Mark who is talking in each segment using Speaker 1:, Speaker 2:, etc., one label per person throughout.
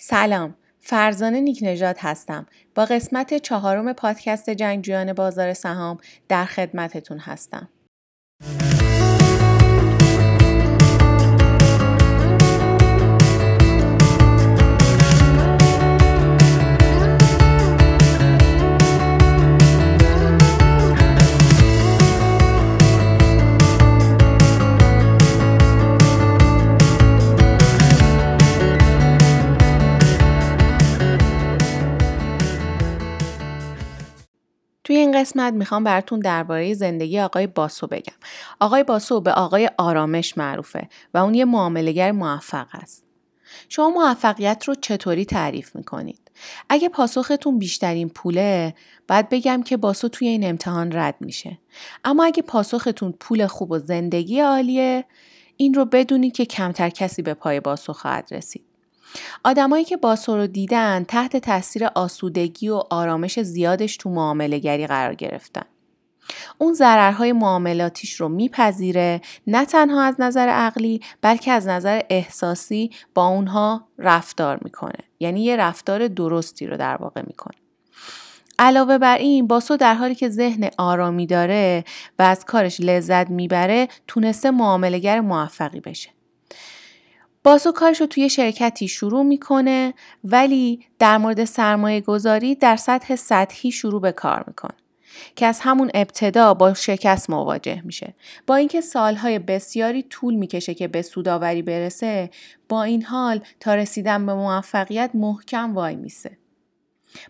Speaker 1: سلام فرزانه نیک نژاد هستم. با قسمت چهارم پادکست جنگجویان بازار سهام در خدمتتون هستم. قسمت می‌خوام براتون درباره زندگی آقای باسو بگم. آقای باسو به آقای آرامش معروفه و اون یه معاملگر موفق است. شما موفقیت رو چطوری تعریف می‌کنید؟ اگه پاسختون بیشترین پوله باید بگم که باسو توی این امتحان رد میشه. اما اگه پاسختون پول خوب و زندگی عالیه این رو بدونید که کمتر کسی به پای باسو خواهد رسید. آدمایی که باسو رو دیدن تحت تاثیر آسودگی و آرامش زیادش تو معامله گری قرار گرفتن. اون ضررهای معاملاتیش رو میپذیره نه تنها از نظر عقلی بلکه از نظر احساسی با اونها رفتار می‌کنه. یعنی یه رفتار درستی رو در واقع می‌کنه. علاوه بر این باسو در حالی که ذهن آرامی داره و از کارش لذت می‌بره تونسته معاملگر موفقی بشه. باسو کارش رو توی شرکتی شروع می‌کنه ولی در مورد سرمایه گذاری در سطح سطحی شروع به کار می‌کنه که از همون ابتدا با شکست مواجه میشه. با اینکه سالهای بسیاری طول می‌کشه که به سوداوری برسه با این حال تا رسیدن به موفقیت محکم وای میسه.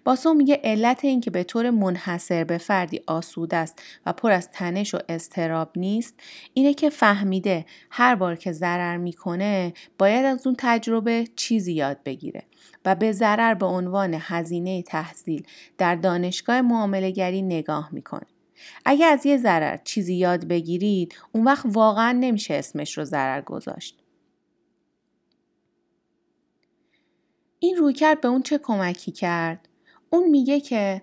Speaker 1: باسو میگه علت این که به طور منحصر به فردی آسود است و پر از تنش و استراب نیست اینه که فهمیده هر بار که ضرر می‌کنه باید از اون تجربه چیزی یاد بگیره و به ضرر به عنوان هزینه تحصیل در دانشگاه معاملهگری نگاه می‌کنه. اگه از یه ضرر چیزی یاد بگیرید اون وقت واقعا نمیشه اسمش رو ضرر گذاشت. این رویکرد به اون چه کمکی کرد؟ اون میگه که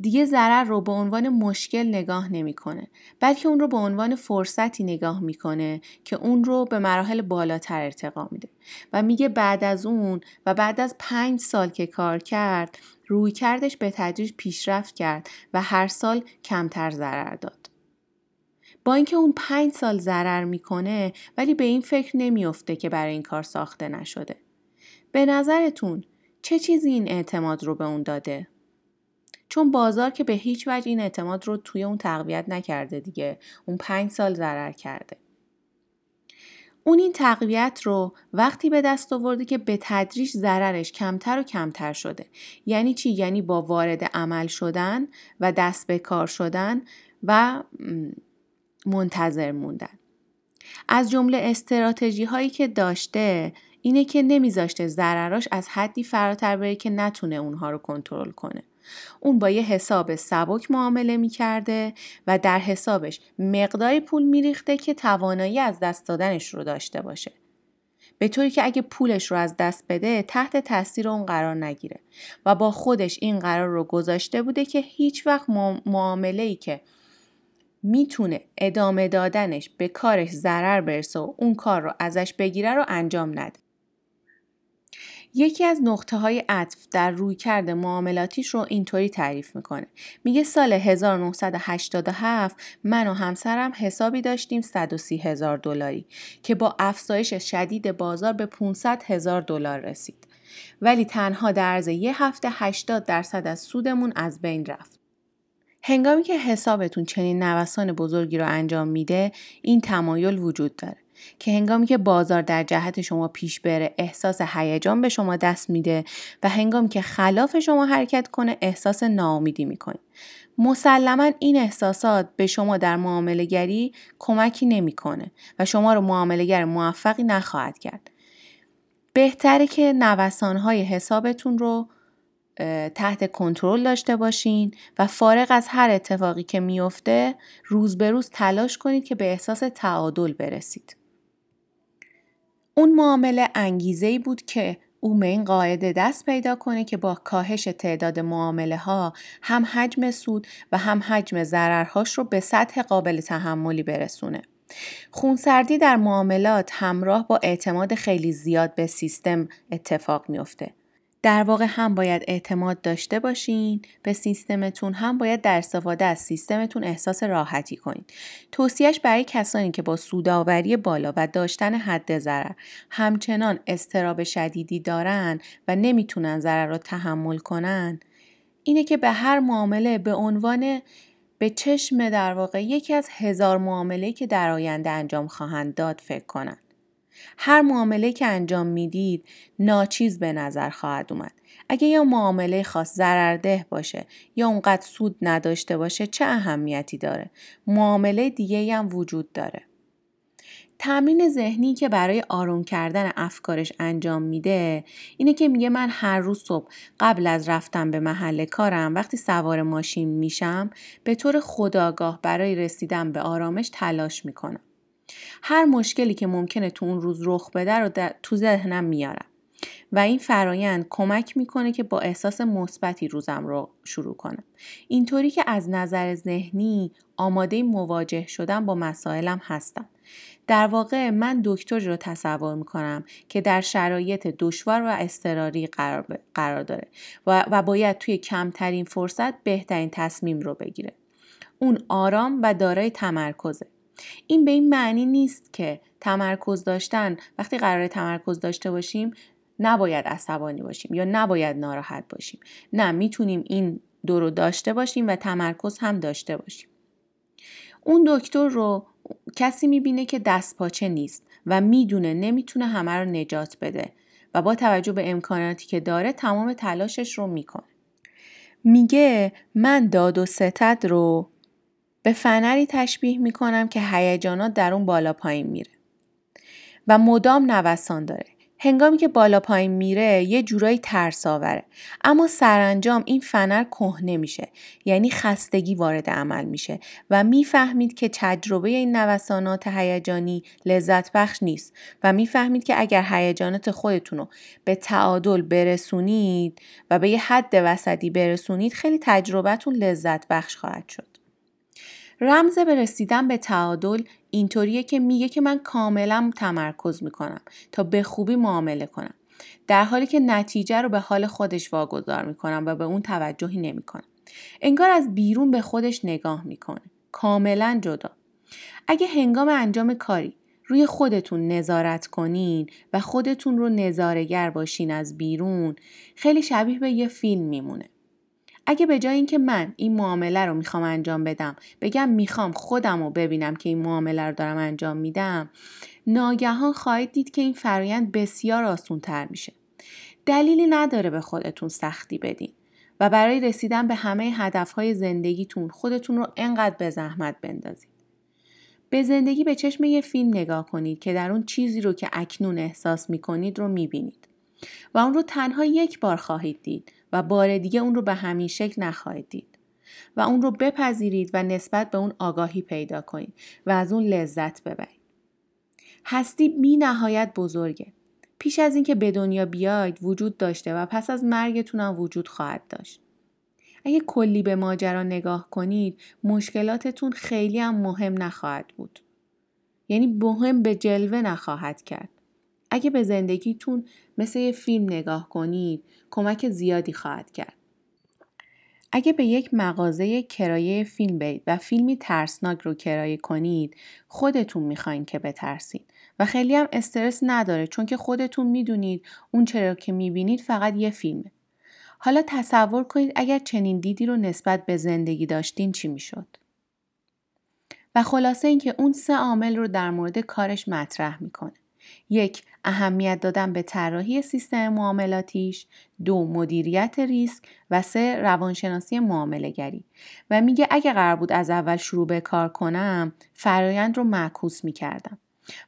Speaker 1: دیگه ضرر رو به عنوان مشکل نگاه نمی‌کنه بلکه اون رو به عنوان فرصتی نگاه می‌کنه که اون رو به مراحل بالاتر ارتقا میده. و میگه بعد از اون و بعد از پنج سال که کار کرد روی کردش به تدریج پیشرفت کرد و هر سال کمتر ضرر داد. با اینکه اون پنج سال ضرر می‌کنه ولی به این فکر نمیافته که برای این کار ساخته نشده. به نظرتون چه چیزی این اعتماد رو به اون داده؟ چون بازار که به هیچ وجه این اعتماد رو توی اون تقویت نکرده دیگه. اون پنج سال ضرر کرده. اون این تقویت رو وقتی به دست آورده که به تدریج ضررش کمتر و کمتر شده. یعنی چی؟ یعنی با وارد عمل شدن و دست به کار شدن و منتظر موندن. از جمله استراتژی هایی که داشته اینه که نمیذاشته ضرراش از حدی فراتر بره که نتونه اونها رو کنترل کنه. اون با یه حساب سبک معامله می‌کرده و در حسابش مقداری پول میریخته که توانایی از دست دادنش رو داشته باشه. به طوری که اگه پولش رو از دست بده تحت تاثیر اون قرار نگیره و با خودش این قرار رو گذاشته بوده که هیچ وقت معامله ای که می‌تونه ادامه دادنش به کارش ضرر برسه و اون کار رو ازش بگیره رو انجام نده. یکی از نقطه های عطف در روی کرده معاملاتیش رو اینطوری تعریف می‌کنه. میگه سال 1987 من و همسرم حسابی داشتیم 130 هزار دلاری که با افزایش شدید بازار به 500 هزار دلار رسید. ولی تنها در عرض یه هفته 80 درصد از سودمون از بین رفت. هنگامی که حسابتون چنین نوسان بزرگی رو انجام میده این تمایل وجود داره. که هنگامی که بازار در جهت شما پیش بره احساس هیجان به شما دست میده و هنگامی که خلاف شما حرکت کنه احساس ناامیدی می‌کنه مسلما این احساسات به شما در معامله گری کمکی نمی‌کنه و شما رو معاملهگر موفقی نخواهد کرد بهتره که نوسانهای حسابتون رو تحت کنترل داشته باشین و فارغ از هر اتفاقی که میفته روز به روز تلاش کنید که به احساس تعادل برسید. اون معامله انگیزه ای بود که او به این قاعده دست پیدا کنه که با کاهش تعداد معامله ها هم حجم سود و هم حجم ضررهاش رو به سطح قابل تحملی برسونه. خونسردی در معاملات همراه با اعتماد خیلی زیاد به سیستم اتفاق میافته. در واقع هم باید اعتماد داشته باشین به سیستمتون هم باید در استفاده از سیستمتون احساس راحتی کنید. توصیهش برای کسانی که با سوداوری بالا و داشتن حد ضرر همچنان استراب شدیدی دارن و نمی‌تونن ضرر رو تحمل کنن اینه که به هر معامله به عنوان به چشم در واقع یکی از هزار معامله که در آینده انجام خواهند داد فکر کنند. هر معامله که انجام می‌دید ناچیز به نظر خواهد اومد. اگه یا معامله خاص ضررده باشه یا اونقدر سود نداشته باشه چه اهمیتی داره؟ معامله دیگه هم وجود داره. تمرین ذهنی که برای آروم کردن افکارش انجام میده اینه که میگه من هر روز صبح قبل از رفتن به محل کارم وقتی سوار ماشین میشم به طور خداگاه برای رسیدن به آرامش تلاش می‌کنم. هر مشکلی که ممکنه تو اون روز رخ بده رو تو ذهنم میارم. و این فرایند کمک می‌کنه که با احساس مثبتی روزم رو شروع کنم. اینطوری که از نظر ذهنی آماده مواجه شدن با مسائلم هستم. در واقع من دکتری رو تصور می‌کنم که در شرایط دشوار و اضطراری قرار, داره و باید توی کمترین فرصت بهترین تصمیم رو بگیره. اون آرام و دارای تمرکزه. این به این معنی نیست که تمرکز داشتن وقتی قرار تمرکز داشته باشیم نباید عصبانی باشیم یا نباید ناراحت باشیم نه می‌تونیم این دو رو داشته باشیم و تمرکز هم داشته باشیم اون دکتر رو کسی می‌بینه که دست پاچه نیست و می‌دونه نمی‌تونه همه رو نجات بده و با توجه به امکاناتی که داره تمام تلاشش رو می‌کنه. میگه من داد و ستد رو به فنری تشبیه می‌کنم که هیجانات در اون بالا پایین میره. و مدام نوسان داره. هنگامی که بالا پایین میره یه جورایی ترس آوره. اما سرانجام این فنر کهنه میشه. یعنی خستگی وارد عمل میشه. و می‌فهمید که تجربه این نوسانات هیجانی لذت بخش نیست. و می‌فهمید که اگر هیجانات خودتون رو به تعادل برسونید و به یه حد وسطی برسونید خیلی تجربهتون لذت بخش خواهد شد. رمز به رسیدن به تعادل اینطوریه که میگه که من کاملا تمرکز می‌کنم تا به خوبی معامله کنم. در حالی که نتیجه رو به حال خودش واگذار می‌کنم و به اون توجهی نمی‌کنم. انگار از بیرون به خودش نگاه می‌کنه. کاملا جدا. اگه هنگام انجام کاری روی خودتون نظارت کنین و خودتون رو نظارگر باشین از بیرون خیلی شبیه به یه فیلم میمونه. اگه به جای اینکه من این معامله رو می‌خوام انجام بدم بگم می‌خوام خودم رو ببینم که این معامله رو دارم انجام میدم ناگهان خواهید دید که این فرایند بسیار آسون تر میشه. دلیلی نداره به خودتون سختی بدین و برای رسیدن به همه هدفهای زندگیتون خودتون رو انقدر به زحمت بندازید به زندگی به چشم یه فیلم نگاه کنید که در اون چیزی رو که اکنون احساس می‌کنید رو می‌بینید. و اون رو تنها یک بار خواهید دید و بار دیگه اون رو به همین شکل نخواهید دید و اون رو بپذیرید و نسبت به اون آگاهی پیدا کنید و از اون لذت ببرید. هستی بی نهایت بزرگه. پیش از اینکه به دنیا بیاید وجود داشته و پس از مرگتون هم وجود خواهد داشت. اگه کلی به ماجرا نگاه کنید مشکلاتتون خیلی هم مهم نخواهد بود. یعنی مهم به جلوه نخواهد کرد. اگه به زندگیتون مثل یه فیلم نگاه کنید کمک زیادی خواهد کرد. اگه به یک مغازه کرایه فیلم برید و فیلمی ترسناک رو کرایه کنید خودتون می‌خواین که بترسید و خیلی هم استرس نداره چون که خودتون می‌دونید اون چرا که می‌بینید فقط یه فیلمه. حالا تصور کنید اگر چنین دیدی رو نسبت به زندگی داشتین چی می‌شد؟ و خلاصه اینکه اون سه عامل رو در مورد کارش مطرح می‌کنه. یک اهمیت دادن به طراحی سیستم معاملاتیش دو مدیریت ریسک و سه روانشناسی معامله گری و میگه اگه قرار بود از اول شروع به کار کنم فرایند رو معکوس می‌کردم.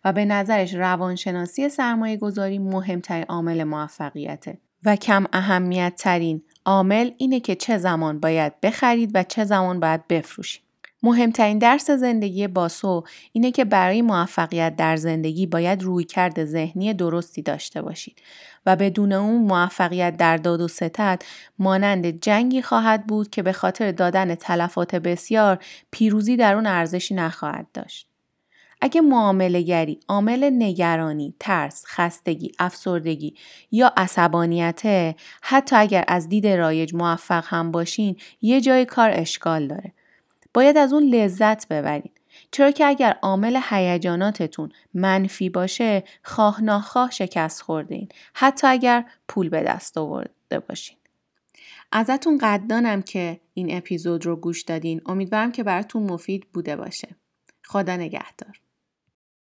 Speaker 1: و به نظرش روانشناسی سرمایه گذاری مهمترین عامل موفقیته. و کم اهمیت ترین عامل اینه که چه زمان باید بخرید و چه زمان باید بفروشید. مهمترین درس زندگی باسو اینه که برای موفقیت در زندگی باید رویکرد ذهنی درستی داشته باشید و بدون اون موفقیت در داد و ستد مانند جنگی خواهد بود که به خاطر دادن تلفات بسیار پیروزی در اون ارزشی نخواهد داشت. اگه معامله گری عامل نگرانی، ترس، خستگی، افسردگی یا عصبانیته حتی اگر از دید رایج موفق هم باشین یه جای کار اشکال داره. باید از اون لذت ببرین. چرا که اگر عامل هیجاناتتون منفی باشه خواه ناخواه شکست خورده این حتی اگر پول به دست آورده باشین. ازتون قدردانم که این اپیزود رو گوش دادین. امیدوارم که براتون مفید بوده باشه. خدا نگهدار.